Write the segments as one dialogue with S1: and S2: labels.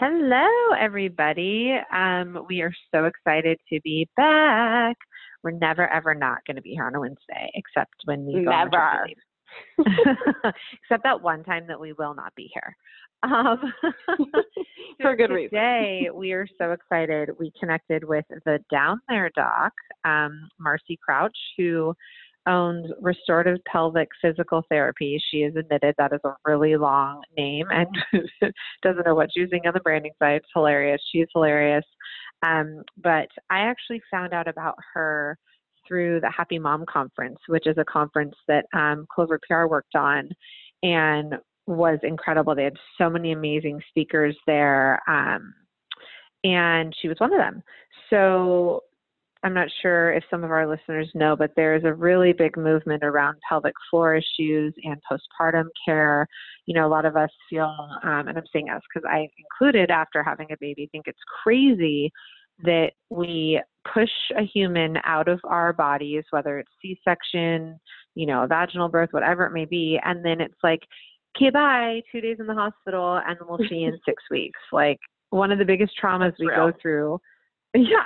S1: Hello, everybody. Um, we are so excited to be back. We're never, ever not going to be here on a Wednesday, except when we go
S2: Never.
S1: except that one time that we will not be here. Um,
S2: For good reason.
S1: Today, we are so excited. We connected with the Down There Doc, um, Marcy Crouch, who owns Restorative Pelvic Physical Therapy. She is admitted that is a really long name and doesn't know what she's using on the branding side. It's hilarious. She's hilarious. Um, but I actually found out about her through the Happy Mom Conference, which is a conference that um, Clover PR worked on and was incredible. They had so many amazing speakers there. Um, and she was one of them. So I'm not sure if some of our listeners know, but there is a really big movement around pelvic floor issues and postpartum care. You know, a lot of us feel, um, and I'm saying us because I included after having a baby, think it's crazy that we push a human out of our bodies, whether it's C section, you know, vaginal birth, whatever it may be, and then it's like, okay, bye, two days in the hospital, and we'll see you in six weeks. Like, one of the biggest traumas
S2: That's
S1: we
S2: real.
S1: go through. Yeah.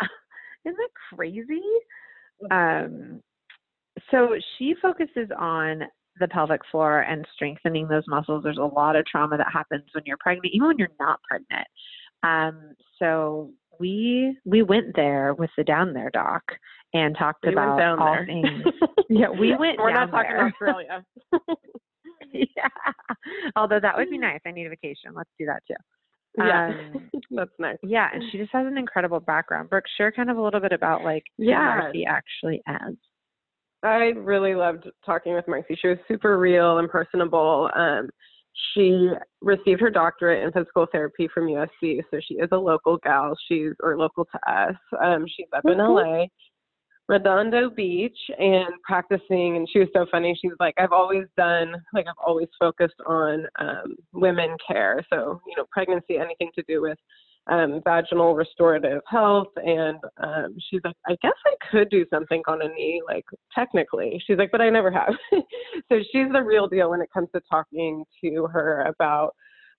S1: Isn't that crazy? Um, so she focuses on the pelvic floor and strengthening those muscles. There's a lot of trauma that happens when you're pregnant, even when you're not pregnant. Um, so we we went there with the down there doc and talked
S2: We
S1: about
S2: down
S1: all
S2: there.
S1: things. Yeah, we went
S2: We're not talking
S1: there.
S2: Australia.
S1: yeah. Although that would be nice. I need a vacation. Let's do that too.
S2: Yeah.
S1: Um,
S2: That's nice.
S1: yeah, and she just has an incredible background. Brooke, share kind of a little bit about like who
S2: Yeah.
S1: Marcy actually as.
S2: I really loved talking with Marcy. She was super real and personable. Um, she received her doctorate in physical therapy from USC, so she is a local gal. She's or local to us. Um, she's up in
S1: Mhm.
S2: LA, Redondo Beach, and practicing. And she was so funny. She was like, I've always done like I've always focused on um, women care. So you know, pregnancy, anything to do with um, vaginal restorative health. And um, she's like, I guess I could do something on a knee, like technically. She's like, but I never have. so she's the real deal when it comes to talking to her about,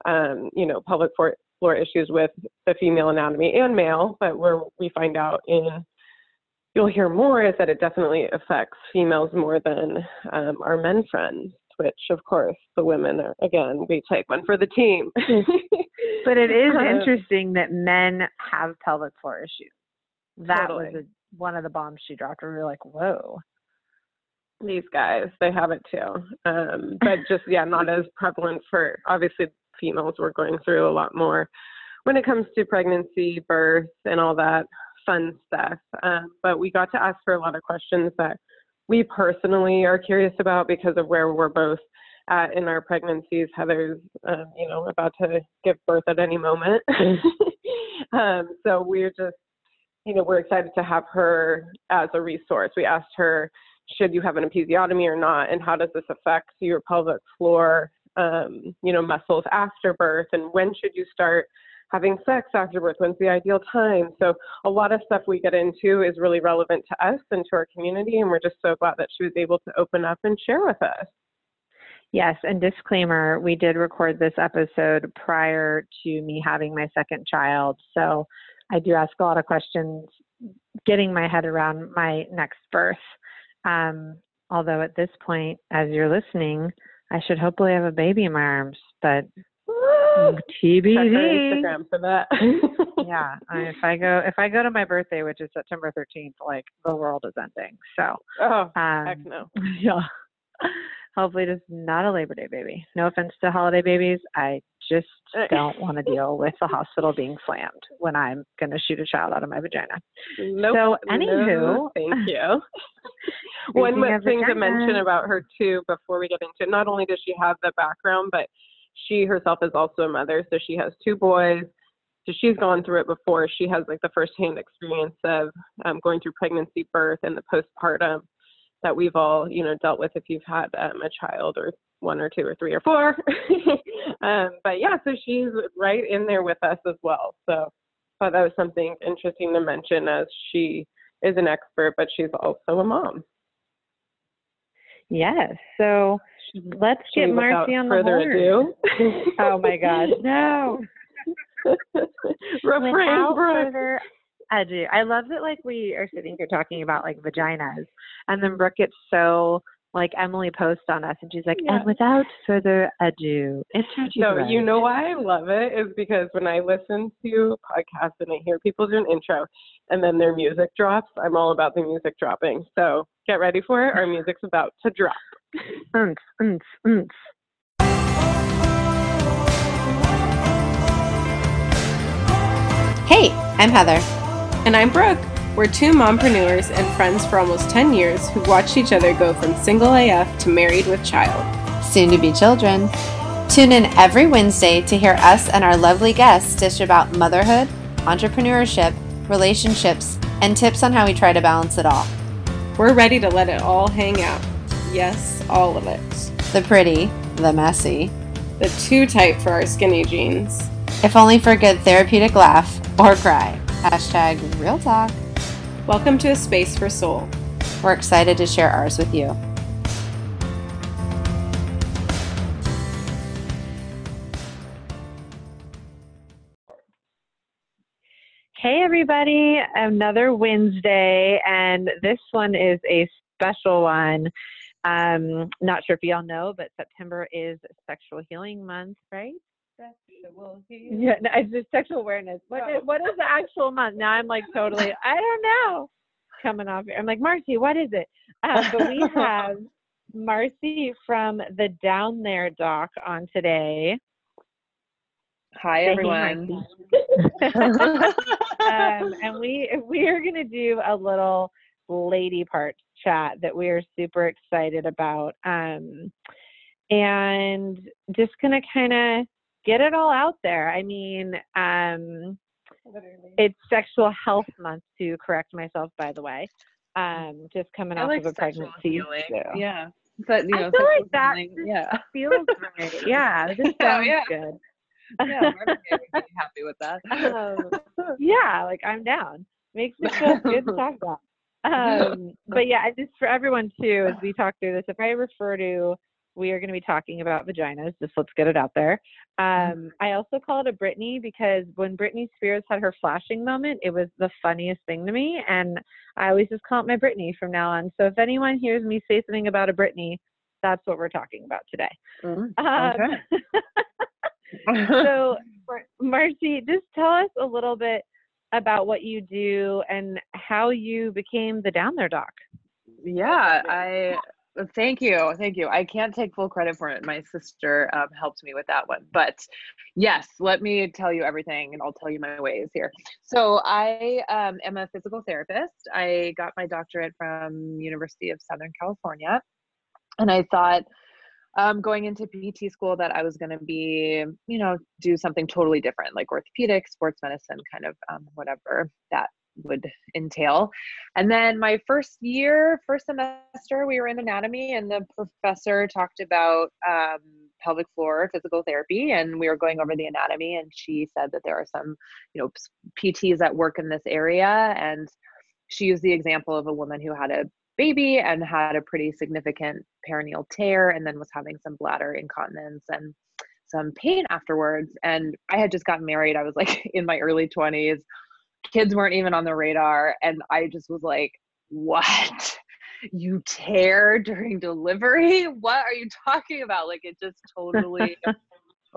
S2: um, you know, pelvic floor, floor issues with the female anatomy and male. But where we find out in you'll hear more is that it definitely affects females more than um, our men friends. Which, of course, the women are again. We take one for the team.
S1: But it is
S2: Um,
S1: interesting that men have pelvic floor issues. That was a, one of the bombs she dropped. where We were like, whoa.
S2: these guys they have it too um but just yeah not as prevalent for obviously females we're going through a lot more when it comes to pregnancy birth and all that fun stuff um, but we got to ask her a lot of questions that we personally are curious about because of where we're both at in our pregnancies. Heather's um, you know about to give birth at any moment. Um, so we're just you know we're excited to have her as a resource. We asked her should you have an episiotomy or not, and how does this affect your pelvic floor, um, you know, muscles after birth, and when should you start having sex after birth? When's the ideal time? So a lot of stuff we get into is really relevant to us and to our community, and we're just so glad that she was able to open up and share with us.
S1: Yes, and disclaimer, we did record this episode prior to me having my second child. So I do ask a lot of questions getting my head around my next birth. Um, although at this point, as you're listening, I should hopefully have a baby in my arms, but TBD.
S2: Instagram for that.
S1: yeah, I, if I go if I go to my birthday, which is September 13th, like the world is ending. So
S2: Oh,
S1: um,
S2: heck no.
S1: yeah. Hopefully, just not a Labor Day baby. No offense to holiday babies. I just don't want to deal with the hospital being slammed when I'm going to shoot a child out of my vagina.
S2: Nope.
S1: So,
S2: no,
S1: anywho-
S2: thank you. One thing to mention about her too, before we get into it, not only does she have the background, but she herself is also a mother. So she has two boys. So she's gone through it before. She has like the firsthand experience of um, going through pregnancy, birth, and the postpartum that we've all, you know, dealt with if you've had um, a child or one or two or three or four. um, but yeah, so she's right in there with us as well. So I thought that was something interesting to mention as she is an expert, but she's also a mom.
S1: Yes. So let's get Marcy on the
S2: further
S1: horn.
S2: ado.
S1: Oh my God. No.
S2: Refrain,
S1: without
S2: Brooke.
S1: further ado, I love that like we are sitting here talking about like vaginas, and then Brooke gets so like Emily Post on us, and she's like,
S2: Yeah.
S1: and without further ado, introduce.
S2: No,
S1: us."
S2: you know why I love it is because when I listen to podcasts and I hear people do an intro and then their music drops, I'm all about the music dropping. So get ready for it. Our music's about to drop.
S3: Hey, I'm Heather.
S4: And I'm Brooke. We're two mompreneurs and friends for almost 10 years who watched each other go from single AF to married with child.
S3: soon to be children. Tune in every Wednesday to hear us and our lovely guests dish about motherhood, entrepreneurship, relationships, and tips on how we try to balance it all.
S4: We're ready to let it all hang out. Yes, all of it.
S3: The pretty, the messy,
S4: The too tight for our skinny jeans.
S3: if only for a good therapeutic laugh or cry. Hashtag real talk.
S4: Welcome to a space for soul.
S3: We're excited to share ours with you.
S1: Hey, everybody. Another Wednesday, and this one is a special one. Um, not sure if y'all know, but September is Sexual Healing Month, right?
S2: Sexual healing.
S1: Yeah, no, it's just sexual awareness. What is, what is the actual month? Now I'm like totally, I don't know. Coming off, here. I'm like Marcy, what is it? Um, but we have Marcy from the Down There Doc on today.
S5: Hi everyone.
S1: um, and we we are going to do a little lady parts chat that we are super excited about, um, and just going to kind of get it all out there. I mean, um, it's Sexual Health Month to correct myself, by the way. Um, just coming
S5: I
S1: off
S5: like
S1: of a pregnancy.
S5: Yeah. But you
S1: I
S5: know,
S1: feel like that just
S5: yeah.
S1: feels right. Yeah, just
S5: Yeah,
S1: sounds
S5: yeah.
S1: good.
S5: Yeah, Marvin Gaye would happy with that.
S1: um, yeah, like I'm down. Makes me feel good to talk about. Um, but yeah, just for everyone too, as we talk through this, if I refer to, we are going to be talking about vaginas. Just let's get it out there. Um, I also call it a Britney because when Britney Spears had her flashing moment, it was the funniest thing to me, and I always just call it my Britney from now on. So if anyone hears me say something about a Britney, that's what we're talking about today.
S5: Mm,
S1: Um, so Mar- marcy just tell us a little bit about what you do and how you became the down there doc
S5: yeah, I thank you, thank you. I can't take full credit for it. My sister um, helped me with that one, but yes, let me tell you everything, and I'll tell you my ways here. So I um, am a physical therapist. I got my doctorate from University of Southern California, and I thought um, going into PT school that I was going to be, you know, do something totally different, like orthopedic, sports medicine, kind of um, whatever that would entail. And then my first year, first semester, we were in anatomy, and the professor talked about um, pelvic floor physical therapy, and we were going over the anatomy, and she said that there are some, you know, PTs that work in this area, and she used the example of a woman who had a baby and had a pretty significant perineal tear and then was having some bladder incontinence and some pain afterwards. And i had just gotten married. I was like in my early 20s kids weren't even on the radar. And i just was like what? You tear during delivery? What are you talking about? Like it just totally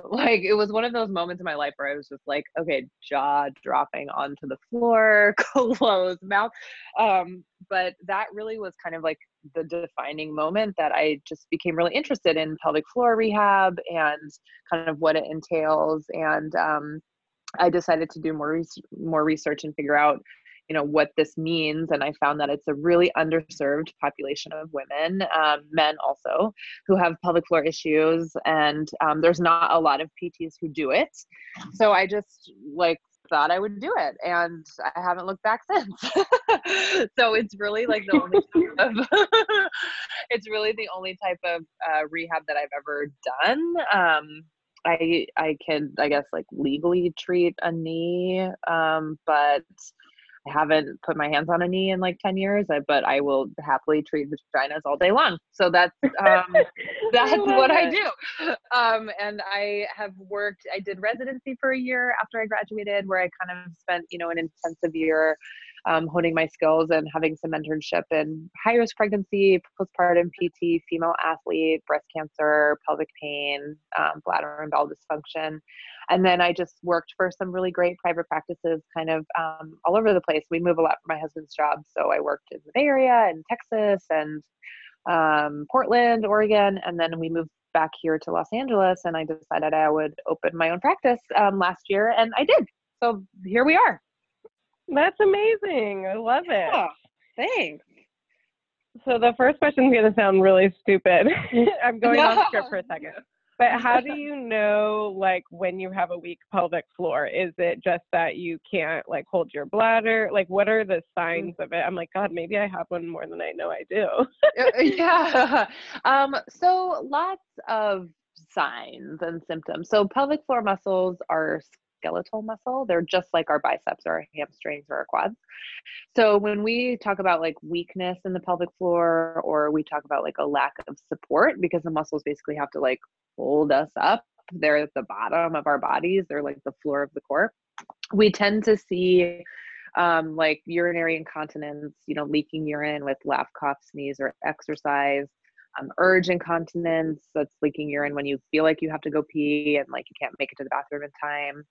S5: like it was one of those moments in my life where I was just like, okay, jaw dropping onto the floor, closed mouth. Um, but that really was kind of like the defining moment that I just became really interested in pelvic floor rehab and kind of what it entails. And um, I decided to do more res- more research and figure out you know what this means and i found that it's a really underserved population of women um, men also who have pelvic floor issues and um, there's not a lot of pts who do it. So i just like thought i would do it and i haven't looked back since. So it's really like the only type of it's really the only type of uh, rehab that i've ever done. Um, I I can I guess like legally treat a knee, um, but haven't put my hands on a knee in like 10 years, but I will happily treat the vaginas all day long. So that's um, that's I what it. I do. Um, and I have worked. I did residency for a year after I graduated, where I kind of spent you know an intensive year um, honing my skills and having some mentorship in high risk pregnancy, postpartum PT, female athlete, breast cancer, pelvic pain, um, bladder and bowel dysfunction. And then I just worked for some really great private practices kind of um, all over the place. We move a lot for my husband's job. So I worked in the Bay Area and Texas and um, Portland, Oregon. And then we moved back here to Los Angeles and I decided I would open my own practice um, last year and I did. So here we are.
S2: That's amazing. I love it.
S5: Thanks.
S2: So the first question is going to sound really stupid. I'm going off script for a second. But how do you know like when you have a weak pelvic floor? Is it just that you can't like hold your bladder? Like what are the signs of it? I'm like, God, maybe I have one more than I know I do.
S5: Uh, yeah. Um, so lots of signs and symptoms. So pelvic floor muscles are skeletal muscle. They're just like our biceps or our hamstrings or our quads. So when we talk about like weakness in the pelvic floor or we talk about like a lack of support because the muscles basically have to like hold us up, they're at the bottom of our bodies, they're like the floor of the core. We tend to see um, like urinary incontinence, you know, leaking urine with laugh, cough, sneeze, or exercise um, urge incontinence that's leaking urine when you feel like you have to go pee and like you can't make it to the bathroom in time.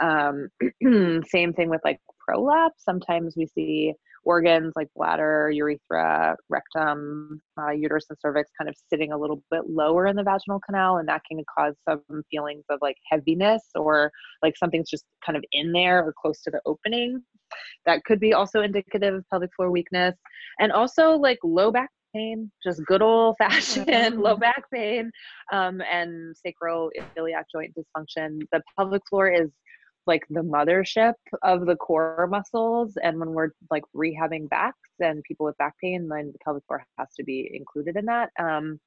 S5: Um, same thing with like prolapse. Sometimes we see organs like bladder urethra rectum uh, uterus and cervix kind of sitting a little bit lower in the vaginal canal and that can cause some feelings of like heaviness or like something's just kind of in there or close to the opening. That could be also indicative of pelvic floor weakness. And also like low back pain, just good old fashioned low mm-hmm. back pain, um, and sacral iliac joint dysfunction. The pelvic floor is like the mothership of the core muscles. And when we're like rehabbing backs and people with back pain, then the pelvic floor has to be included in that. Um,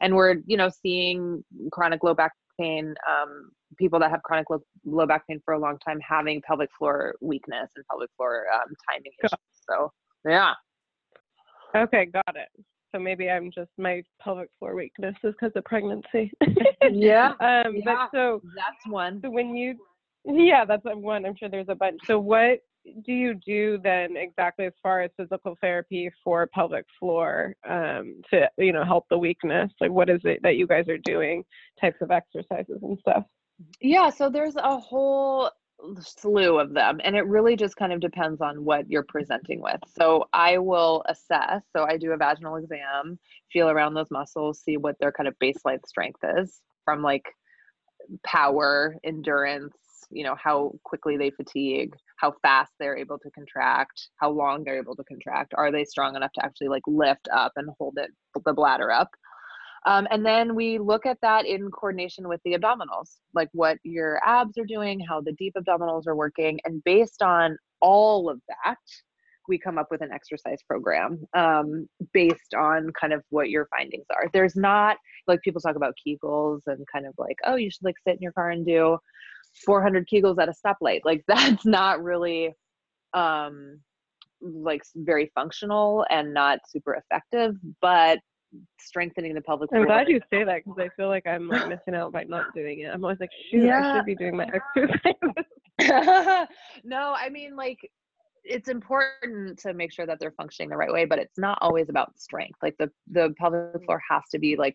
S5: and we're, you know, seeing chronic low back pain, um, people that have chronic low, low, back pain for a long time having pelvic floor weakness and pelvic floor um, timing issues. So, yeah.
S2: Okay, got it. So maybe I'm just my pelvic floor weakness is because of pregnancy.
S5: yeah.
S2: Um,
S5: yeah.
S2: But so
S5: that's one.
S2: So when you, yeah, that's one. I'm sure there's a bunch. So what do you do then exactly as far as physical therapy for pelvic floor um, to you know help the weakness? Like what is it that you guys are doing? Types of exercises and stuff.
S5: Yeah. So there's a whole slew of them and it really just kind of depends on what you're presenting with. So i will assess so i do a vaginal exam feel around those muscles see what their kind of baseline strength is from like power endurance you know how quickly they fatigue how fast they're able to contract how long they're able to contract are they strong enough to actually like lift up and hold it the bladder up um, and then we look at that in coordination with the abdominals, like what your abs are doing, how the deep abdominals are working. And based on all of that, we come up with an exercise program um, based on kind of what your findings are. There's not like people talk about Kegels and kind of like, oh, you should like sit in your car and do 400 Kegels at a stoplight. Like that's not really um, like very functional and not super effective. But strengthening the pelvic.
S2: I'm glad you say that because I feel like I'm like missing out by not doing it. I'm always like, shoot, yeah. I should be doing my
S5: exercise. no, I mean like it's important to make sure that they're functioning the right way, but it's not always about strength. Like the the pelvic floor has to be like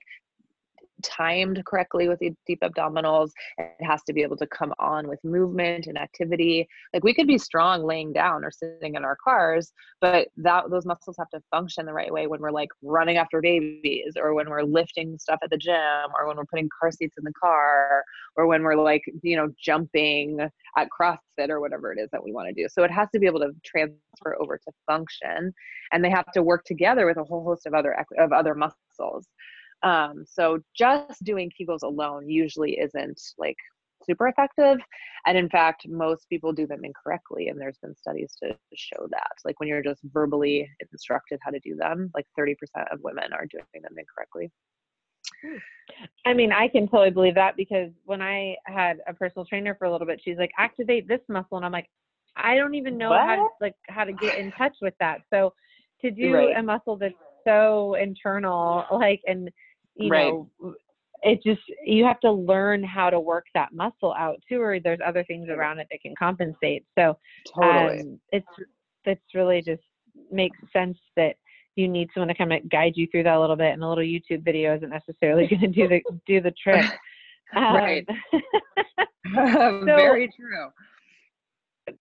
S5: timed correctly with the deep abdominals. It has to be able to come on with movement and activity. Like we could be strong laying down or sitting in our cars, but that those muscles have to function the right way when we're like running after babies or when we're lifting stuff at the gym or when we're putting car seats in the car or when we're like, you know, jumping at CrossFit or whatever it is that we want to do. So it has to be able to transfer over to function and they have to work together with a whole host of other of other muscles. Um, so just doing Kegels alone usually isn't like super effective. And in fact, most people do them incorrectly. And there's been studies to show that. Like when you're just verbally instructed how to do them, like 30% of women are doing them incorrectly.
S1: I mean, I can totally believe that because when I had a personal trainer for a little bit, she's like, activate this muscle. And I'm like, I don't even know how to like how to get in touch with that. So to do
S5: Right.
S1: a muscle that's so internal, like and you
S5: Right.
S1: know it just you have to learn how to work that muscle out too, or there's other things around it that can compensate. So
S5: Totally.
S1: um, it's it's really just makes sense that you need someone to kind of guide you through that a little bit, and a little YouTube video isn't necessarily going to do the do the trick.
S5: Right.
S1: Um,
S5: Very true.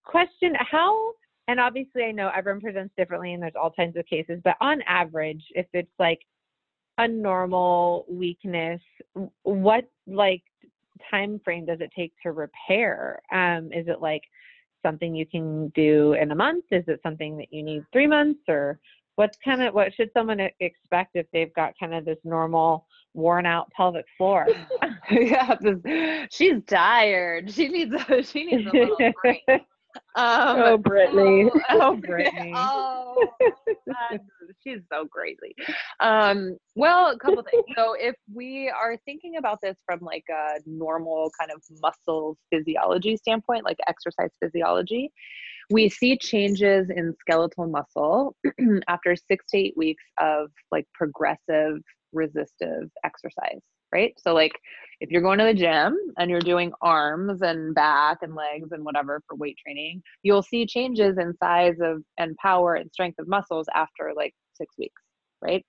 S1: question: How and obviously I know everyone presents differently, and there's all kinds of cases, but on average, if it's like a normal weakness, what like time frame does it take to repair? Um, is it like something you can do in a month? Is it something that you need three months, or what's kind of what should someone expect if they've got kind of this normal worn out pelvic floor?
S5: yeah, this, she's tired. She needs a, she needs a little break. Um,
S2: Oh, Britney.
S5: so-
S1: Oh, Britney.
S5: oh, God, she's so crazy. Um, well, a couple things. So, if we are thinking about this from like a normal kind of muscle physiology standpoint, like exercise physiology, we see changes in skeletal muscle after six to eight weeks of like progressive resistive exercise, right? So, like if you're going to the gym and you're doing arms and back and legs and whatever for weight training, you'll see changes in size of and power and strength of muscles after like six weeks, right?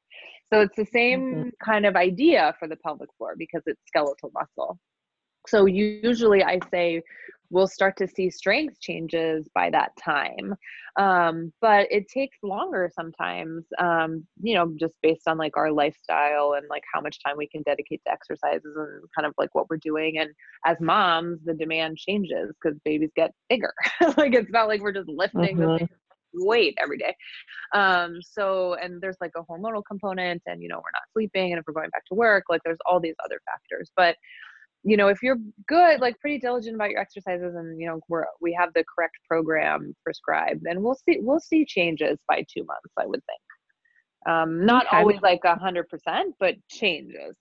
S5: So it's the same mm-hmm. kind of idea for the pelvic floor because it's skeletal muscle. So usually I say we'll start to see strength changes by that time. Um, but it takes longer sometimes, um, you know, just based on like our lifestyle and like how much time we can dedicate to exercises and kind of like what we're doing. And as moms, the demand changes because babies get bigger. like it's not like we're just lifting the
S1: Mhm.
S5: same weight every day. Um, so, and there's like a hormonal component, and you know, we're not sleeping, and if we're going back to work, like there's all these other factors. But you know, if you're good, like pretty diligent about your exercises, and you know, we're we have the correct program prescribed, then we'll see we'll see changes by two months. I would think. Um, not
S1: Okay.
S5: always like a hundred percent, but changes.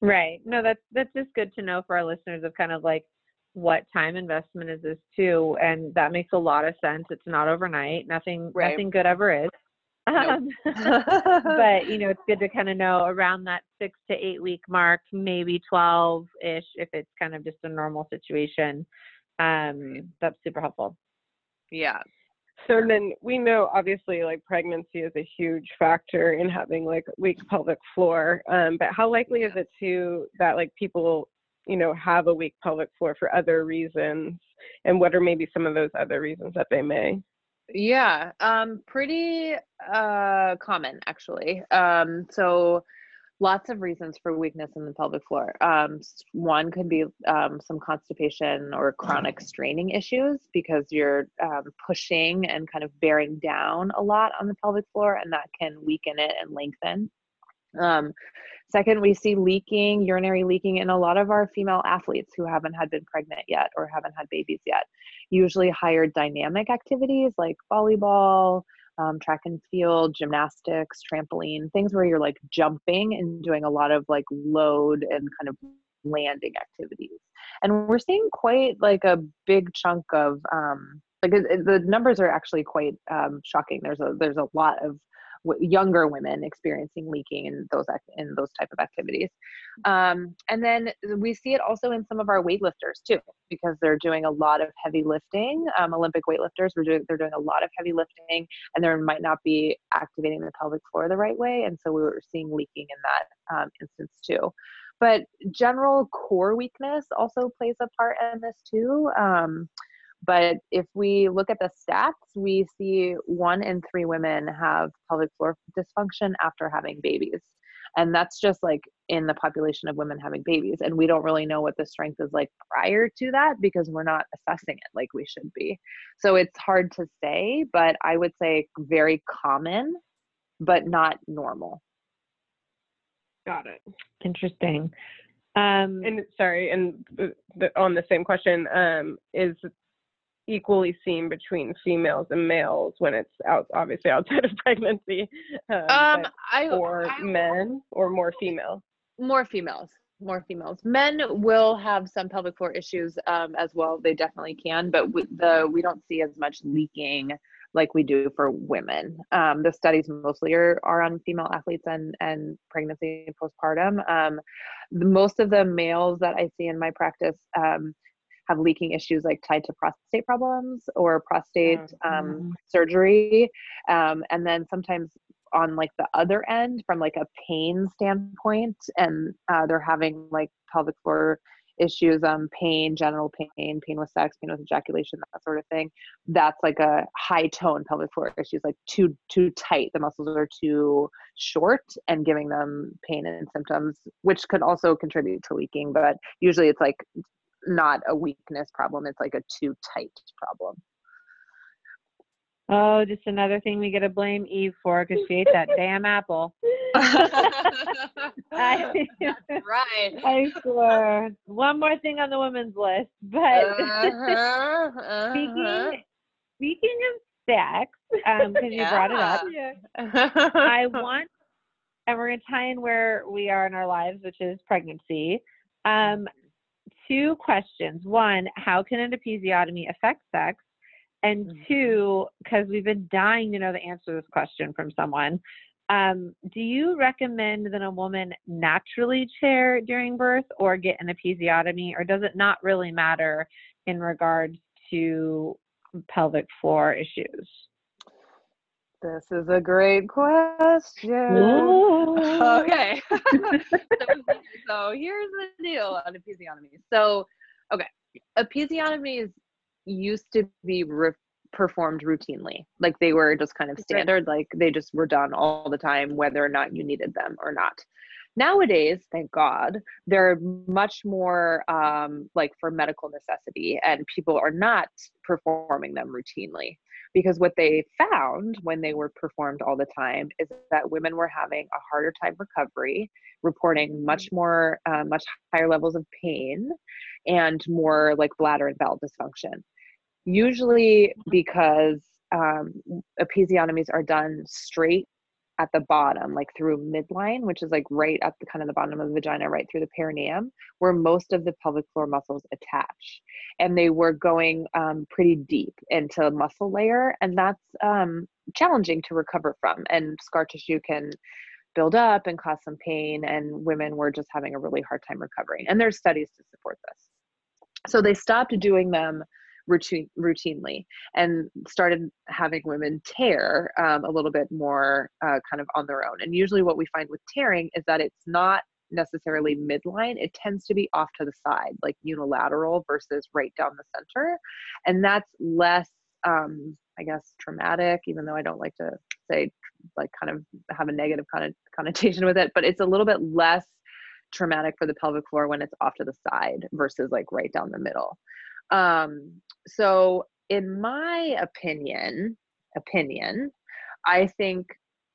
S1: Right. No, that's that's just good to know for our listeners of kind of like what time investment is this too, and that makes a lot of sense. It's not overnight. Nothing
S5: Right.
S1: nothing good ever is. Um, but you know, it's good to kind of know around that six to eight week mark, maybe twelve ish, if it's kind of just a normal situation. Um, that's super helpful.
S5: yeah,
S2: So then we know obviously like pregnancy is a huge factor in having like weak pelvic floor. Um, but how likely is it to that like people, you know, have a weak pelvic floor for other reasons? And what are maybe some of those other reasons that they may?
S5: Yeah, um, pretty uh, common actually. Um, so lots of reasons for weakness in the pelvic floor. Um, one could be um, some constipation or chronic straining issues because you're um, pushing and kind of bearing down a lot on the pelvic floor, and that can weaken it and lengthen. Um, second, we see leaking, urinary leaking in a lot of our female athletes who haven't had been pregnant yet or haven't had babies yet. Usually higher dynamic activities like volleyball, um, track and field, gymnastics, trampoline, things where you're like jumping and doing a lot of like load and kind of landing activities. And we're seeing quite like a big chunk of um, like the numbers are actually quite um, shocking. There's a there's a lot of younger women experiencing leaking in those in those type of activities. Um, and then we see it also in some of our weightlifters too, because they're doing a lot of heavy lifting. Um, Olympic weightlifters, we're doing they're doing a lot of heavy lifting, and they might not be activating the pelvic floor the right way, and so we were seeing leaking in that um, instance too. But general core weakness also plays a part in this too. But if we look at the stats, we see one in three women have pelvic floor dysfunction after having babies. And that's just like in the population of women having babies. And we don't really know what the strength is like prior to that because we're not assessing it like we should be. So it's hard to say, but I would say very common, but not normal.
S2: Got it.
S1: Interesting. Um,
S2: And sorry, and the, the, on the same question, um, is equally seen between females and males when it's out, obviously outside of pregnancy, um,
S5: Um, I
S2: for
S5: I-
S2: men or more female.
S5: more females more females. Men will have some pelvic floor issues um, as well. They definitely can, but the we don't see as much leaking like we do for women. Um, the studies mostly are, are on female athletes and and pregnancy and postpartum. Um, the, most of the males that I see in my practice um, have leaking issues like tied to prostate problems or prostate mm-hmm. surgery, um, and then sometimes on like the other end from like a pain standpoint and uh, they're having like pelvic floor issues um pain genital pain pain with sex pain with ejaculation that sort of thing that's like a high tone pelvic floor issues like too too tight the muscles are too short and giving them pain and symptoms which could also contribute to leaking but usually it's like not a weakness problem it's like a too tight problem
S1: Oh, just another thing we got to blame Eve for because she ate that damn apple.
S5: I, That's right.
S1: I swear. One more thing on the women's list, but uh-huh, uh-huh. speaking speaking of sex, because um, yeah. you brought it up, yeah. I want, and we're gonna tie in where we are in our lives, which is pregnancy. Um, two questions. One, how can an episiotomy affect sex? And mm-hmm. two, because we've been dying to know the answer to this question from someone, um, do you recommend that a woman naturally tear during birth or get an episiotomy, or does it not really matter in regards to pelvic floor issues?
S5: This is a great question. okay. so here's the deal on episiotomy. So, okay, episiotomies used to be re- performed routinely. Like they were just kind of standard, like they just were done all the time, whether or not you needed them or not. Nowadays, thank God, they're much more um, like for medical necessity, and people are not performing them routinely because what they found when they were performed all the time is that women were having a harder time recovery, reporting much mm. more, uh, much higher levels of pain, and more like bladder and bowel dysfunction usually because um, episiotomies are done straight at the bottom, like through midline, which is like right at the kind of the bottom of the vagina, right through the perineum, where most of the pelvic floor muscles attach. And they were going um, pretty deep into muscle layer, and that's um, challenging to recover from. And scar tissue can build up and cause some pain, and women were just having a really hard time recovering. And there's studies to support this. So they stopped doing them routine, routinely and started having women tear um, a little bit more uh, kind of on their own. And usually, what we find with tearing is that it's not necessarily midline, it tends to be off to the side, like unilateral versus right down the center. And that's less, um, I guess, traumatic, even though I don't like to say, like, kind of have a negative connotation with it, but it's a little bit less traumatic for the pelvic floor when it's off to the side versus like right down the middle. Um, so in my opinion, opinion, I think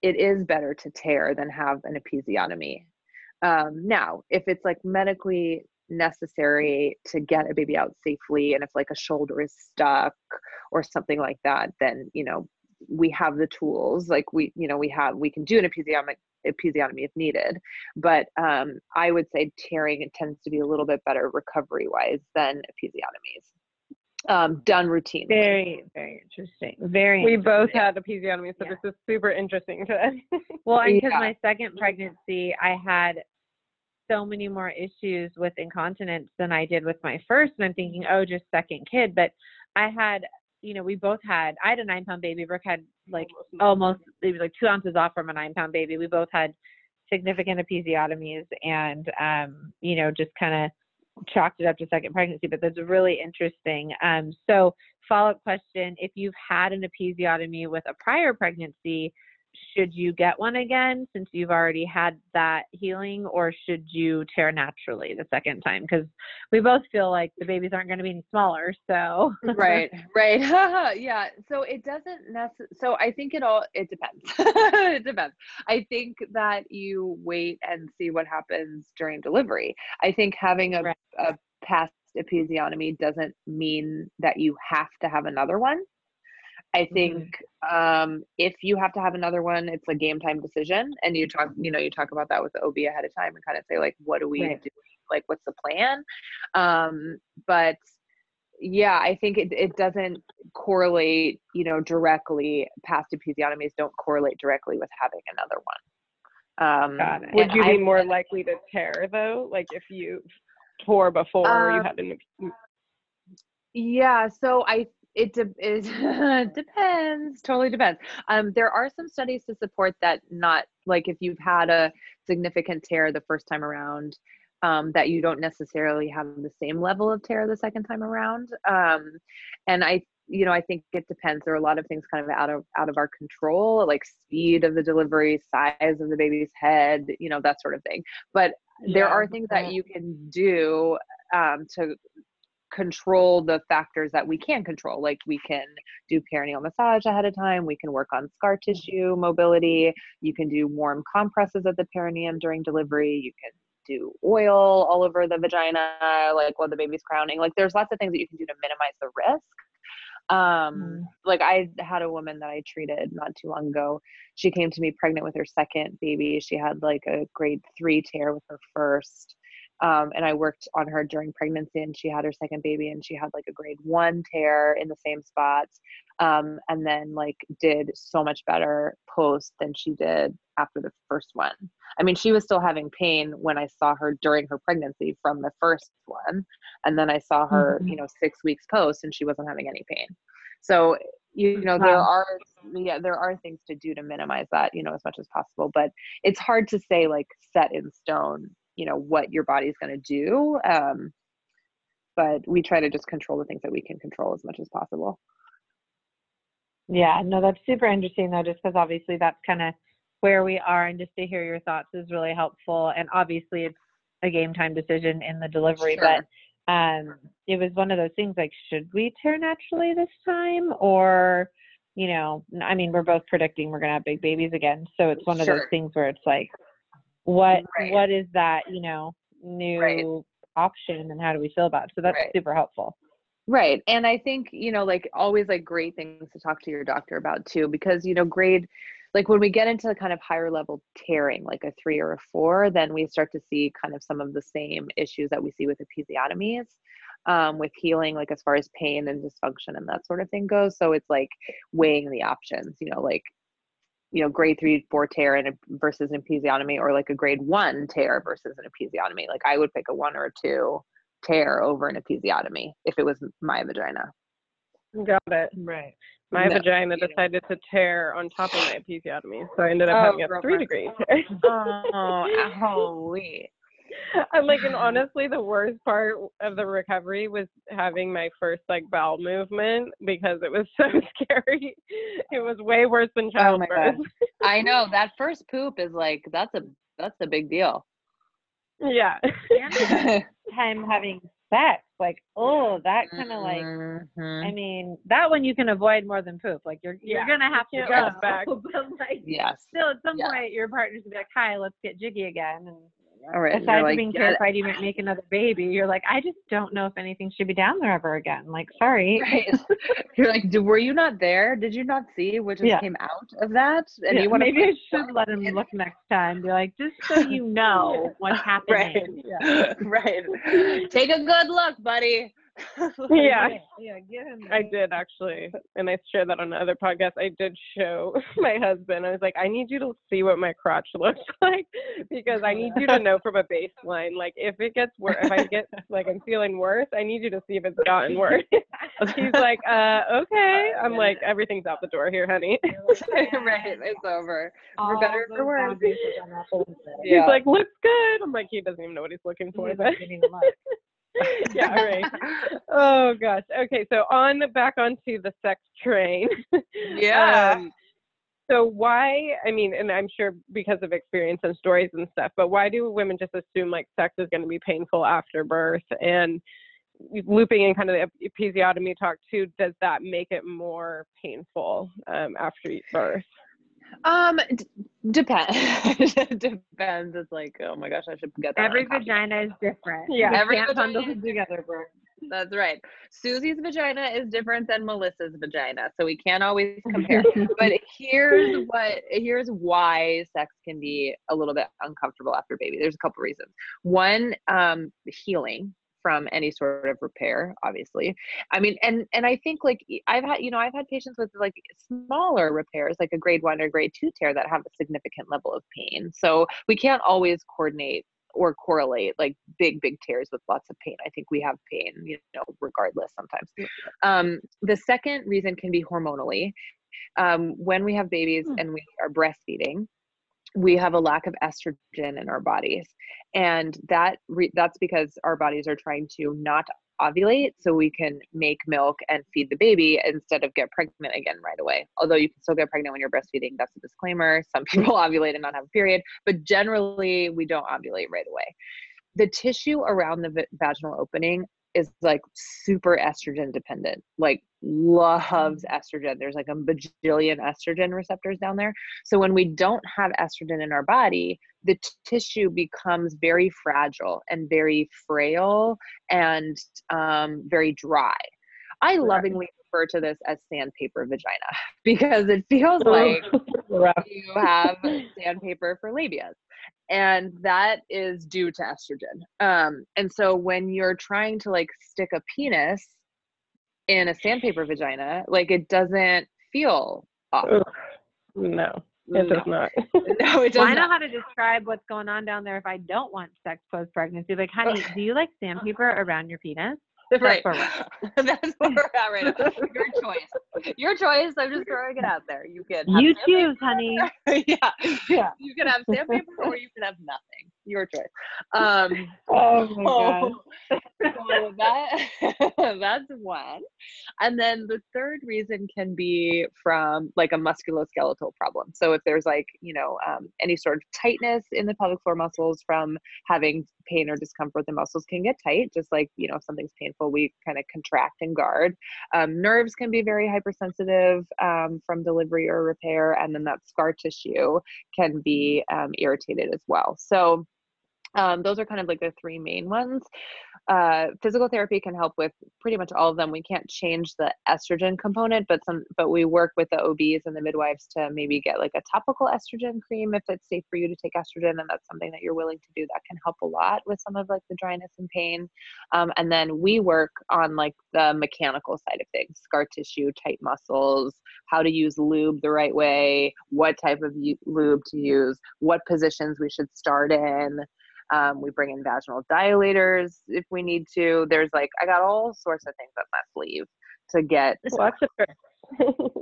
S5: it is better to tear than have an episiotomy. Um, now, if it's like medically necessary to get a baby out safely, and if like a shoulder is stuck or something like that, then you know we have the tools. Like we, you know, we have we can do an episiotomy episiotomy if needed. But um, I would say tearing tends to be a little bit better recovery wise than episiotomies um, done routinely.
S1: Very, very interesting. Very.
S2: We both had episiotomy, so yeah. this is super interesting today.
S1: well, I because yeah. my second pregnancy, I had so many more issues with incontinence than I did with my first, and I'm thinking, oh, just second kid. But I had, you know, we both had. I had a nine pound baby. Brooke had like almost, it was like two ounces off from a nine pound baby. We both had significant episiotomies, and um, you know, just kind of chalked it up to second pregnancy, but that's really interesting. Um, so, follow up question if you've had an episiotomy with a prior pregnancy, should you get one again since you've already had that healing, or should you tear naturally the second time? Because we both feel like the babies aren't going to be any smaller. So
S5: right, right, yeah. So it doesn't necessarily. So I think it all it depends. it depends. I think that you wait and see what happens during delivery. I think having a, right. a past episiotomy doesn't mean that you have to have another one. I think mm-hmm. um, if you have to have another one, it's a game time decision, and you talk, you know, you talk about that with the OB ahead of time and kind of say like, what do we right. do like what's the plan um but yeah i think it, it doesn't correlate you know directly past episiotomies don't correlate directly with having another one um
S1: Got it.
S2: Would you be
S5: I-
S2: more likely to tear though? Like if you tore before you
S5: Um,
S2: had an
S5: Yeah, so I it, de- it depends. Totally depends. Um, there are some studies to support that not like if you've had a significant tear the first time around, um, that you don't necessarily have the same level of tear the second time around. Um, and I, you know, I think it depends. There are a lot of things kind of out of out of our control, like speed of the delivery, size of the baby's head, you know, that sort of thing. But there
S1: Yeah,
S5: are things that you can do um, to control the factors that we can control. Like we can do perineal massage ahead of time we can work on scar tissue mobility you can do warm compresses at the perineum during delivery you can do oil all over the vagina like while the baby's crowning. Like there's lots of things that you can do to minimize the risk. Um like i had a woman that i treated not too long ago. She came to me pregnant with her second baby. She had like a grade three tear with her first um, and I worked on her during pregnancy, and she had her second baby, and she had like a grade one tear in the same spots, um, and then like did so much better post than she did after the first one. I mean, she was still having pain when I saw her during her pregnancy from the first one, and then I saw her, you know, six weeks post, and she wasn't having any pain. So you know there are yeah there are things to do to minimize that you know as much as possible but it's hard to say like set in stone you know what your body's going to do um but we try to just control the things that we can control as much as possible
S1: Yeah, no, that's super interesting though, just because obviously that's kind of where we are, and just to hear your thoughts is really helpful. And obviously, it's a game time decision in the delivery,
S5: Sure.
S1: but um, it was one of those things like, should we tear naturally this time, or you know, i mean, we're both predicting we're gonna have big babies again, so it's one of those things where it's like, what
S5: Right.
S1: what is that, you know, new
S5: Right.
S1: option, and how do we feel about it? So that's
S5: Right.
S1: super helpful.
S5: Right. And I think, you know, like always like great things to talk to your doctor about too, because, you know, grade, like when we get into kind of higher level tearing, like a three or a four, then we start to see kind of some of the same issues that we see with episiotomies, um, with healing, like as far as pain and dysfunction and that sort of thing goes. So it's like weighing the options, you know, like, you know, grade three, four tear and a, versus an episiotomy, or like a grade one tear versus an episiotomy. Like I would pick a one or a two tear over an episiotomy if it was my vagina.
S2: got it.
S1: Right.
S2: My
S5: No,
S2: vagina decided to tear on top of my episiotomy, so I ended up
S5: Oh,
S2: having a
S5: girlfriend.
S2: three degree tear.
S5: Oh, holy.
S2: I'm like, and honestly, the worst part of the recovery was having my first like bowel movement because it was so scary. It was way worse than
S5: Oh my
S2: childbirth.
S5: I know that first poop is like that's a that's a big deal.
S2: yeah.
S1: Time having sex, like, oh, that kind of like.
S5: Mhm.
S1: I mean, that one you can avoid more than poop. Like you're you're
S2: Yeah,
S1: gonna have to
S2: can't
S1: go,
S2: back.
S1: but like
S5: yes.
S1: still at some
S5: Yeah.
S1: point your partner's gonna be like, "Hi, let's get jiggy again." And
S5: All right.
S1: from
S5: like,
S1: being terrified you might make another baby, you're like, "I just don't know if anything should be down there ever again." Like, sorry.
S5: Right. You're like, were you not there? Did you not see what just
S1: Yeah.
S5: came out of that? And
S1: Yeah,
S5: you want
S1: maybe I should let him look next time. Be like, just so you know what's happening.
S5: right, right. Take a good look, buddy.
S2: Yeah.
S1: yeah. Give him.
S2: I did actually, and I shared that on another podcast. I did show my husband. I was like, I need you to see what my crotch looks like because I need you to know from a baseline. Like, if it gets worse, if I get like I'm feeling worse, I need you to see if it's gotten worse. He's like, uh, okay. I'm like, everything's out the door here, honey.
S5: right, it's over. For better for worse.
S2: He's
S5: Yeah.
S2: like, looks good. I'm like, he doesn't even know what he's looking for. But yeah, right. Oh gosh. Okay, so on back onto the sex train.
S5: Yeah.
S2: Um, so why? I mean, and I'm sure because of experience and stories and stuff, but why do women just assume like sex is going to be painful after birth? And looping in kind of the episiotomy talk too, does that make it more painful um, after birth?
S5: Um, d- depends. depends. It's like, oh my gosh, I should get that.
S1: Every vagina is different.
S2: Yeah.
S1: You
S5: Every vagina
S1: them together, bro.
S5: That's right. Susie's vagina is different than Melissa's vagina, so we can't always compare. but here's what here's why sex can be a little bit uncomfortable after baby. There's a couple reasons. One, um, healing from any sort of repair obviously. I mean and and i think like i've had you know i've had patients with like smaller repairs like a grade one or grade two tear that have a significant level of pain. So we can't always coordinate or correlate like big big tears with lots of pain. I think we have pain you know regardless sometimes. Um, the second reason can be hormonally. Um, when we have babies hmm. and we are breastfeeding we have a lack of estrogen in our bodies and that re- that's because our bodies are trying to not ovulate so we can make milk and feed the baby instead of get pregnant again right away. Although you can still get pregnant when you're breastfeeding that's a disclaimer. Some people ovulate and not have a period but generally we don't ovulate right away. The tissue around the vaginal opening is like super estrogen dependent, like loves mm. estrogen. There's like a bajillion estrogen receptors down there. So when we don't have estrogen in our body, the t- tissue becomes very fragile and very frail and um, very dry. I lovingly refer to this as sandpaper vagina because it feels oh, like you have sandpaper for labias and that is due to estrogen. Um, and so when you're trying to like stick a penis in a sandpaper vagina, like it doesn't feel awesome.
S2: No. It does not.
S5: no, it does
S1: well, I know
S5: not.
S1: how to describe what's going on down there if I don't want sex post pregnancy. Like, honey, do you like sandpaper around your penis?
S5: Right. That's where we're at right now. Your choice. Your choice. I'm just throwing it out there. You can.
S1: You choose, honey.
S5: yeah. Yeah. You can have sandpaper or you can have nothing. Your choice. Um,
S2: oh my god.
S5: so that that's one. And then the third reason can be from like a musculoskeletal problem. So if there's like, you know, um, any sort of tightness in the pelvic floor muscles from having pain or discomfort, the muscles can get tight, just like, you know, if something's painful, we kind of contract and guard. Um, nerves can be very hypersensitive um, from delivery or repair, and then that scar tissue can be um, irritated as well. So um, those are kind of like the three main ones. Uh, physical therapy can help with pretty much all of them. We can't change the estrogen component, but some, but we work with the OBs and the midwives to maybe get like a topical estrogen cream if it's safe for you to take estrogen, and that's something that you're willing to do. That can help a lot with some of like the dryness and pain. Um, and then we work on like the mechanical side of things: scar tissue, tight muscles, how to use lube the right way, what type of lube to use, what positions we should start in. Um, we bring in vaginal dilators if we need to. There's like, I got all sorts of things up my sleeve to get.
S2: Lots of tricks.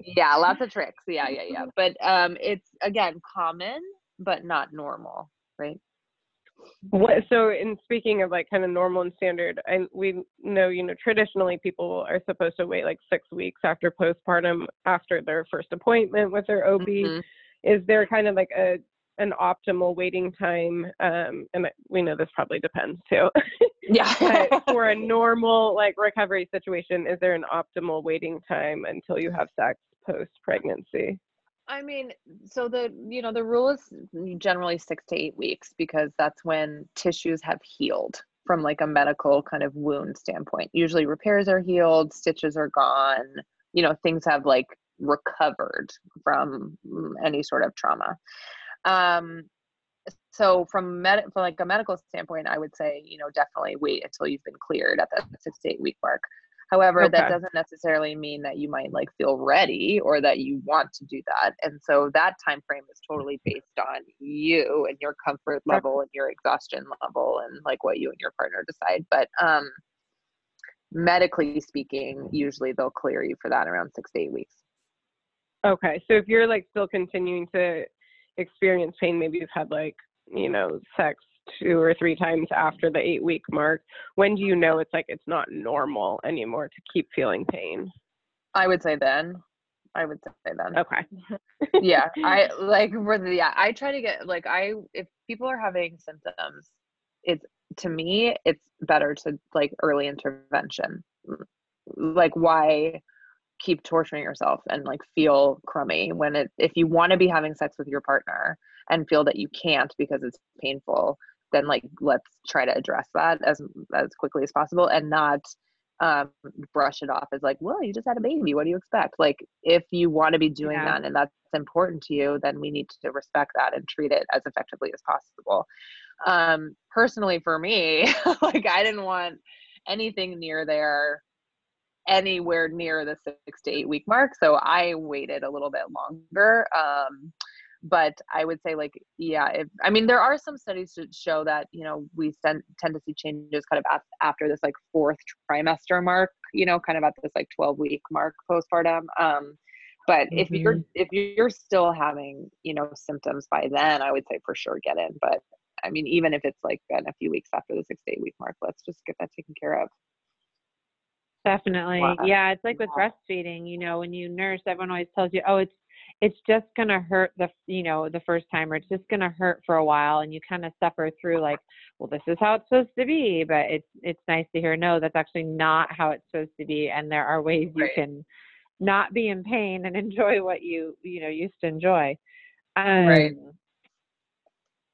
S5: yeah, lots of tricks. Yeah, yeah, yeah. But um, it's again common, but not normal, right?
S2: What, so in speaking of like kind of normal and standard and we know you know traditionally people are supposed to wait like six weeks after postpartum after their first appointment with their ob mm-hmm. is there kind of like a an optimal waiting time um, and we know this probably depends too.
S5: Yeah.
S2: For a normal like recovery situation is there an optimal waiting time until you have sex post pregnancy
S5: i mean so the you know the rule is generally six to eight weeks because that's when tissues have healed from like a medical kind of wound standpoint. Usually repairs are healed stitches are gone you know things have like recovered from mm, any sort of trauma um, so from med from like a medical standpoint, I would say, you know, definitely wait until you've been cleared at the six to eight week mark. However, okay. that doesn't necessarily mean that you might like feel ready or that you want to do that. And so that time frame is totally based on you and your comfort level and your exhaustion level and like what you and your partner decide. But um medically speaking, usually they'll clear you for that around six to eight weeks.
S2: Okay. So if you're like still continuing to experience pain, maybe you've had like, you know, sex two or three times after the eight week mark, when do you know it's like it's not normal anymore to keep feeling pain?
S5: I would say then. I would say then.
S2: Okay.
S5: yeah. I like for the yeah, I try to get like I if people are having symptoms, it's to me it's better to like early intervention. Like why keep torturing yourself and like feel crummy when it if you want to be having sex with your partner and feel that you can't because it's painful then like let's try to address that as as quickly as possible and not um, brush it off as like, well, you just had a baby. What do you expect? Like, if you want to be doing
S1: Yeah.
S5: that and that's important to you, then we need to respect that and treat it as effectively as possible. Um, personally, for me, like, I didn't want anything near there anywhere near the six to eight week mark. So I waited a little bit longer. Um, but I would say, like, yeah, if, I mean, there are some studies to show that, you know, we tend, tend to see changes kind of af- after this like fourth trimester mark, you know, kind of at this like 12 week mark postpartum. Um, but if you're if you're still having you know symptoms by then, I would say for sure get in. But I mean, even if it's like been a few weeks after the six to eight week mark, let's just get that taken care of.
S1: Definitely.
S5: Wow.
S1: Yeah, it's like with breastfeeding, you know, when you nurse, everyone always tells you, "Oh, it's it's just going to hurt the, you know, the first time or it's just going to hurt for a while." And you kind of suffer through like, "Well, this is how it's supposed to be." But it's it's nice to hear, "No, that's actually not how it's supposed to be." And there are ways you can not be in pain and enjoy what you, you know, used to enjoy. Um,
S5: Right.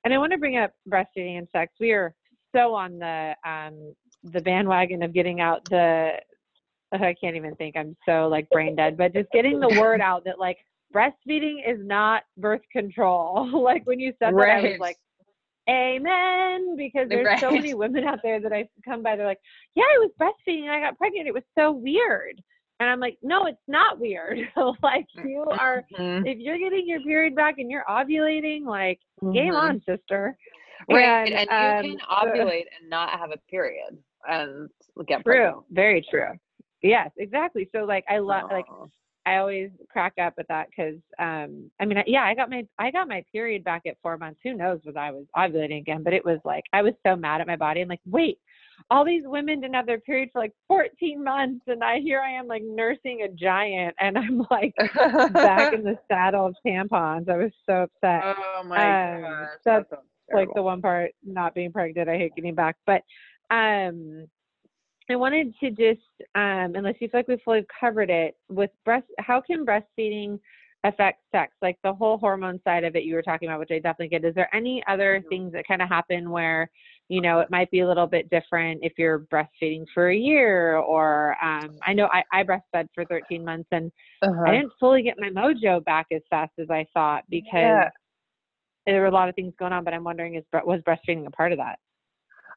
S1: And I want to bring up breastfeeding and sex. We are so on the um the bandwagon of getting out the I can't even think. I'm so like brain dead, but just getting the word out that like breastfeeding is not birth control. like when you said that, I was like, Amen. Because there's so many women out there that I come by, they're like, Yeah, I was breastfeeding and I got pregnant. It was so weird. And I'm like, No, it's not weird. like you are
S5: Mhm.
S1: if you're getting your period back and you're ovulating, like game
S5: Mhm.
S1: on, sister.
S5: Right,
S1: And,
S5: and, you
S1: um,
S5: can
S1: so-
S5: ovulate and not have a period and get
S1: True.
S5: pregnant.
S1: Very true. Yes, exactly. So like I love like I always crack up at that because um I mean yeah I got my I got my period back at four months. Who knows was I was ovulating again? But it was like I was so mad at my body. I'm like, wait, all these women didn't have their period for like 14 months, and I here I am like nursing a giant, and I'm like back in the saddle of tampons. I was so upset.
S5: oh my
S1: Um,
S5: gosh,
S1: that's
S5: that sounds
S1: like the one part not being pregnant i hate getting back but um i wanted to just um unless you feel like we've fully covered it with breast how can breastfeeding affect sex like the whole hormone side of it you were talking about which i definitely get is there any other
S5: Mhm.
S1: things that kind of happen where you know it might be a little bit different if you're breastfeeding for a year or um i know i, I breastfed for 13 months and
S5: Uh-huh.
S1: i didn't fully get my mojo back as fast as i thought because
S5: Yeah.
S1: there were a lot of things going on, but I'm wondering is was breastfeeding a part of that?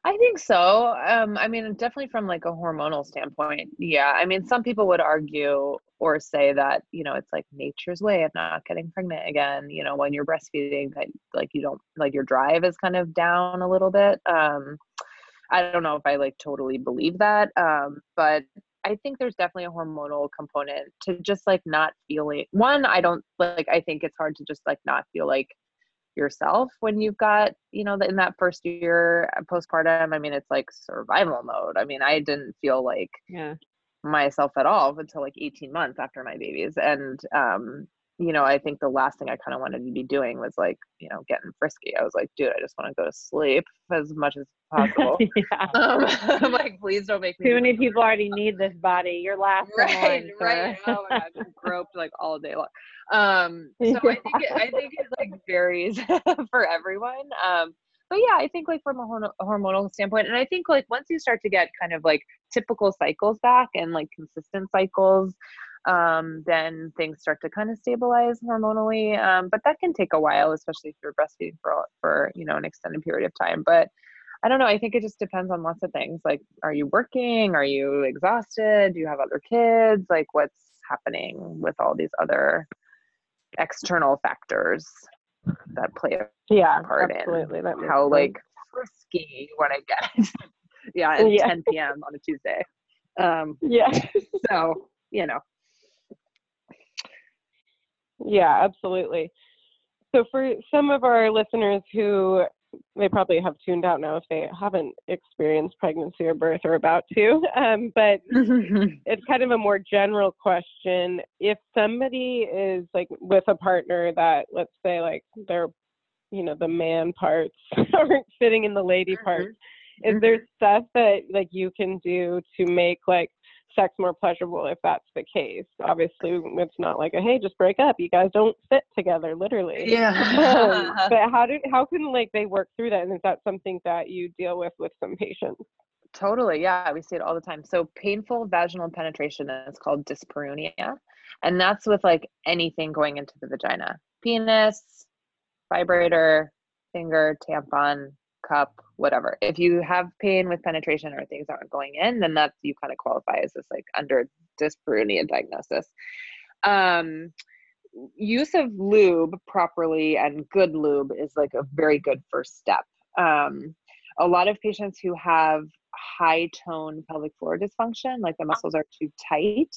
S5: I think so. Um, I mean, definitely from like a hormonal standpoint. Yeah. I mean, some people would argue or say that, you know, it's like nature's way of not getting pregnant again. You know, when you're breastfeeding, that like you don't like your drive is kind of down a little bit. Um, I don't know if I like totally believe that. Um, but I think there's definitely a hormonal component to just like not feeling one, I don't like I think it's hard to just like not feel like yourself when you've got you know in that first year uh, postpartum i mean it's like survival mode i mean i didn't feel like
S1: Yeah.
S5: myself at all until like 18 months after my babies and um you know i think the last thing i kind of wanted to be doing was like you know getting frisky. I was like dude i just want to go to sleep as much as possible.
S1: Yeah.
S5: um i'm like please don't make me
S1: Too many people already need this body. You're last
S5: right
S1: line,
S5: right.
S1: sir.
S5: oh my god just groped like all day long. Um so i think it, i think it like varies for everyone. Um but yeah i think like from a hormonal standpoint and i think like once you start to get kind of like typical cycles back and like consistent cycles um then things start to kind of stabilize hormonally um but that can take a while especially if you're breastfeeding for for you know an extended period of time but I don't know. I think it just depends on lots of things. Like, are you working? Are you exhausted? Do you have other kids? Like, what's happening with all these other external factors that play a
S2: Yeah,
S5: part
S2: absolutely.
S5: in how
S2: sense.
S5: like frisky you want to get. yeah, at
S2: Yeah.
S5: 10 p.m. on a Tuesday. Um,
S2: yeah,
S5: so you know,
S2: yeah, absolutely. So for some of our listeners who they probably have tuned out now if they haven't experienced pregnancy or birth or about to, um, but it's kind of a more general question. If somebody is like with a partner that, let's say, like they're, you know, the man parts aren't fitting in the lady parts, is there stuff that like you can do to make like sex more pleasurable if that's the case? Obviously, it's not like a hey, just break up. You guys don't fit together, literally. Um,
S5: yeah.
S2: but how do how can like they work through that? And is that something that you deal with with some patients?
S5: Totally. Yeah, we see it all the time. So painful vaginal penetration is called dyspareunia. And that's with like anything going into the vagina. Penis, vibrator, finger, tampon, cup, whatever. If you have pain with penetration or things aren't going in, then that's you kind of qualify as this like under dyspareunia diagnosis. Um use of lube properly and good lube is like a very good first step. Um a lot of patients who have high tone pelvic floor dysfunction, like the muscles are too tight,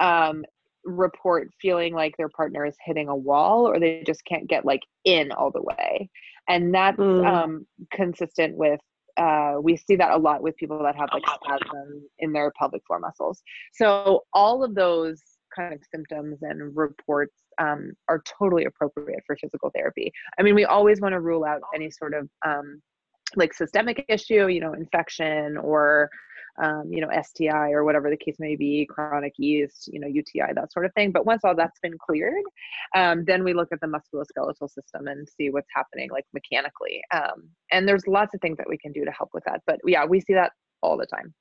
S5: um, report feeling like their partner is hitting a wall or they just can't get like in all the way. And that's mm. um, consistent with uh, we see that a lot with people that have like spasm in their pelvic floor muscles. So all of those kind of symptoms and reports um, are totally appropriate for physical therapy. I mean, we always want to rule out any sort of um, like systemic issue, you know, infection or um, you know, STI or whatever the case may be, chronic yeast, you know, UTI, that sort of thing. But once all that's been cleared, um, then we look at the musculoskeletal system and see what's happening like mechanically. Um, and there's lots of things that we can do to help with that. But yeah, we see that all the time,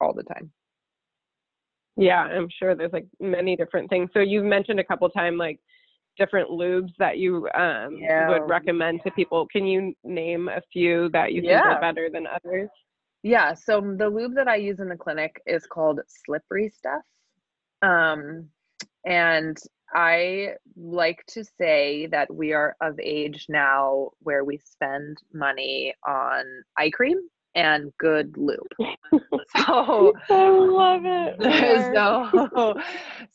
S5: all the time.
S2: Yeah, I'm sure there's like many different things. So you've mentioned a couple times like different lubes that you um, yeah. would recommend to people. Can you name a few that you yeah. think are better than others?
S5: Yeah, so the lube that I use in the clinic is called Slippery Stuff. Um, and I like to say that we are of age now where we spend money on eye cream and good lube.
S2: so I love it.
S5: so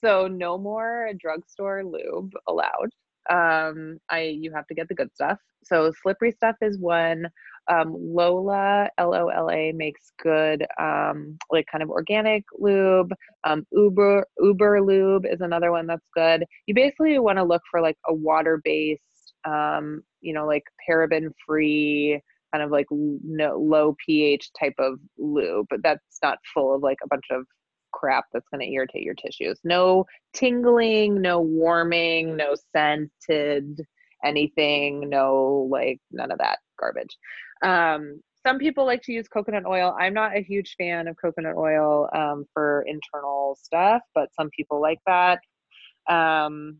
S5: so no more drugstore lube allowed. Um, I you have to get the good stuff. So slippery stuff is one. Um, Lola L O L A makes good um, like kind of organic lube. Um, Uber Uber lube is another one that's good. You basically want to look for like a water based, um, you know, like paraben free kind of like no, low pH type of lube, but that's not full of like a bunch of crap that's going to irritate your tissues. No tingling, no warming, no scented anything, no like none of that garbage. Um, some people like to use coconut oil. I'm not a huge fan of coconut oil um, for internal stuff, but some people like that. Um,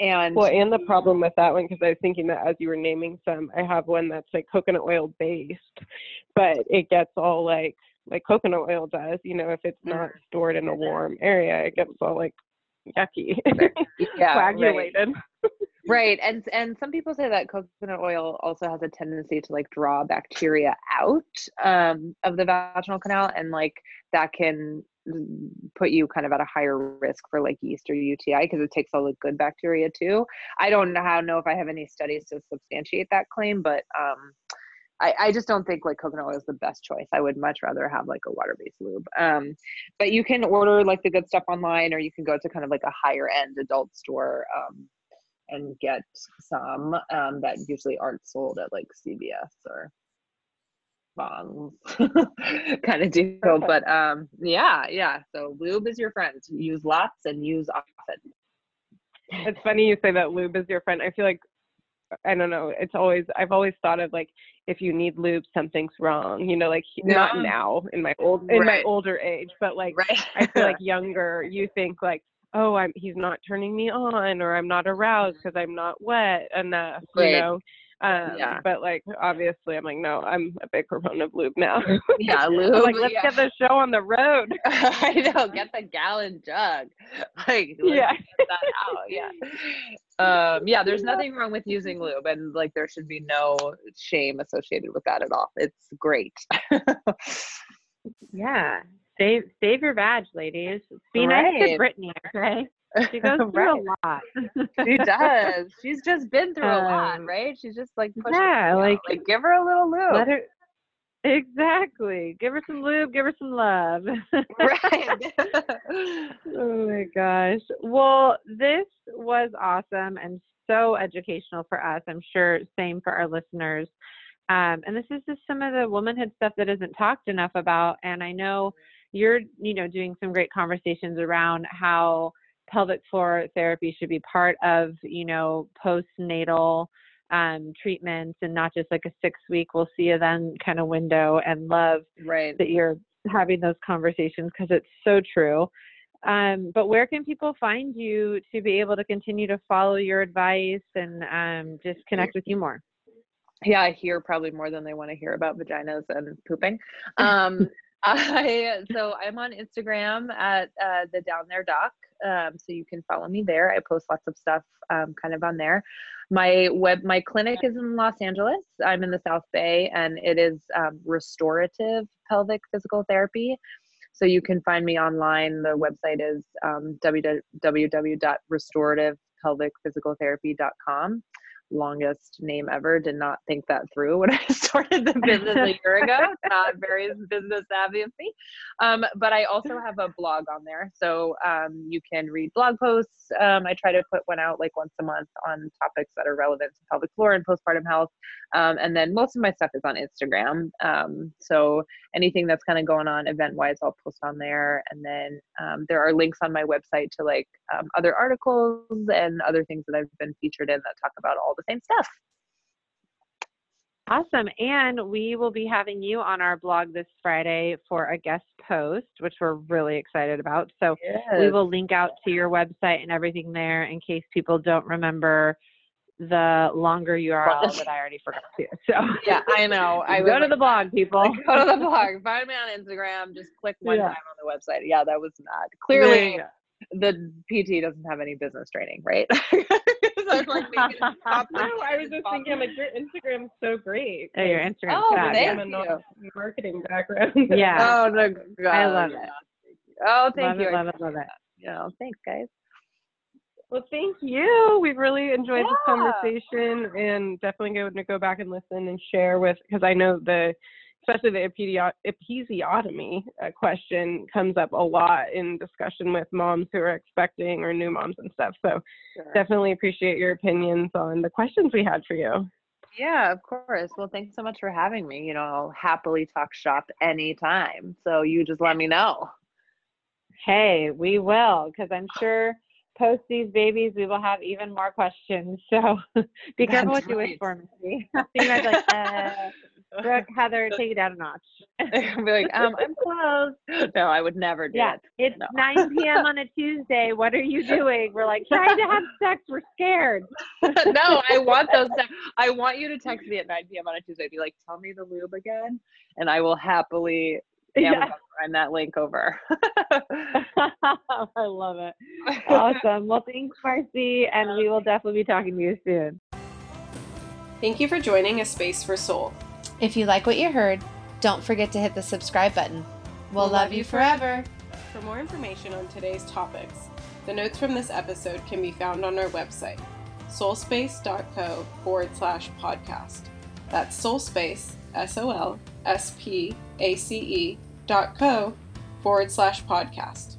S5: and
S2: well, and the problem with that one, because I was thinking that as you were naming some, I have one that's like coconut oil based, but it gets all like like coconut oil does. You know, if it's not mm. stored in a warm area, it gets all like yucky, yeah, coagulated.
S5: Right. Right. And and some people say that coconut oil also has a tendency to like draw bacteria out um, of the vaginal canal, and like that can put you kind of at a higher risk for like yeast or UTI because it takes all the good bacteria too. I don't know know if I have any studies to substantiate that claim, but um, I, I just don't think like coconut oil is the best choice. I would much rather have like a water-based lube. Um, but you can order like the good stuff online, or you can go to kind of like a higher end adult store um, and get some um, that usually aren't sold at like CVS or Vons kind of deal. But um, yeah, yeah. So lube is your friend. Use lots and use often.
S2: It's funny you say that lube is your friend. I feel like I don't know. It's always I've always thought of like if you need lube, something's wrong. You know, like not now in my old in right. my older age, but like right. I feel like younger, you think like, oh, I'm he's not turning me on, or I'm not aroused because I'm not wet enough. Right. You know, um, yeah. But like, obviously, I'm like, no, I'm a big proponent of lube now.
S5: Yeah, lube.
S2: like, let's
S5: yeah.
S2: get the show on the road.
S5: I know, get the gallon jug. Like, yeah. Yeah. Um, yeah, there's nothing wrong with using lube, and like, there should be no shame associated with that at all. It's great.
S1: yeah, save save your badge, ladies. Be right. nice to Britney, okay? She goes through right. a lot.
S5: she does. She's just been through um, a lot, right? She's just like
S1: yeah, like,
S5: like give her a little lube. Let her,
S1: exactly. Give her some lube. Give her some love.
S5: right.
S1: oh my gosh. Well, this was awesome and so educational for us. I'm sure same for our listeners. Um, and this is just some of the womanhood stuff that isn't talked enough about. And I know you're, you know, doing some great conversations around how pelvic floor therapy should be part of, you know, postnatal um, treatments and not just like a six week we'll see you then kind of window and love
S5: Right.
S1: that you're having those conversations because it's so true. Um, but where can people find you to be able to continue to follow your advice and um, just connect with you more?
S5: yeah, I hear probably more than they want to hear about vaginas and pooping. Um, I so I'm on Instagram at uh, the Down There Doc, um, so you can follow me there. I post lots of stuff, um, kind of on there. My web, my clinic is in Los Angeles. I'm in the South Bay, and it is um, restorative pelvic physical therapy. So you can find me online. The website is um, www.restorativepelvicphysicaltherapy.com longest name ever. Did not think that through when I started the business a year ago. Not very business savvy of me. Um, but I also have a blog on there. So um, you can read blog posts. Um, I try to put one out like once a month on topics that are relevant to pelvic floor and postpartum health. Um, and then most of my stuff is on Instagram. Um, so anything that's kind of going on event wise, I'll post on there. And then um, there are links on my website to like other articles and other things that I've been featured in that talk about all the same stuff.
S1: Awesome. And we will be having you on our blog this Friday for a guest post, which we're really excited about. So
S5: yes.
S1: we will link out to your website and everything there in case people don't remember the longer URL that I already forgot to. So
S5: yeah, I know. I
S1: go to the blog, people.
S5: Go to the blog. Find me on Instagram. Just click one yeah. time on the website. Yeah, that was not clearly the PT doesn't have any business training, right?
S2: I was like, no, I was just thinking, like, your Instagram's so great.
S1: Oh, your Instagram.
S5: Oh,
S1: fab,
S5: thank
S2: yeah.
S5: you.
S2: marketing background.
S1: Yeah.
S5: Oh, no, God.
S1: I love it.
S5: Oh, thank
S1: love
S5: you.
S1: It, love it, love it.
S5: You know, thanks, guys.
S2: Well, thank you. We've really enjoyed
S5: Yeah.
S2: this conversation, and definitely going to go back and listen and share with because I know the especially the episiotomy uh, question comes up a lot in discussion with moms who are expecting or new moms and stuff. So
S5: Sure.
S2: definitely appreciate your opinions on the questions we had for you.
S5: Yeah, of course. Well, thanks so much for having me. You know, I'll happily talk shop anytime. So you just let me know.
S1: Hey, we will, because I'm sure post these babies, we will have even more questions. So be careful
S5: That's
S1: what you wish for, Missy. you be like, uh, Brooke, Heather, take it down a notch.
S5: I'll be like, um, I'm close. No, I would never do
S1: Yeah,
S5: it.
S1: it's
S5: No.
S1: 9 p.m. on a Tuesday. What are you doing? We're like trying to have sex. We're scared.
S5: no, I want those. te- I want you to text me at 9 p.m. on a Tuesday. Be like, tell me the lube again, and I will happily
S1: Yeah.
S5: Amazon prime that link over.
S1: I love it. Awesome. Well, thanks, Marcy, and we will definitely be talking to you soon.
S4: Thank you for joining A Space for Soul.
S3: If you like what you heard, don't forget to hit the subscribe button. We'll, love you forever.
S4: For more information on today's topics, the notes from this episode can be found on our website, soulspace.co forward slash podcast. That's soulspace, S O L S P A C E dot co forward slash podcast.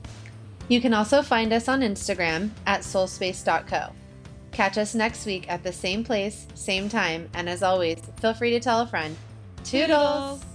S3: You can also find us on Instagram at soulspace.co. Catch us next week at the same place, same time, and as always, feel free to tell a friend. Toodles!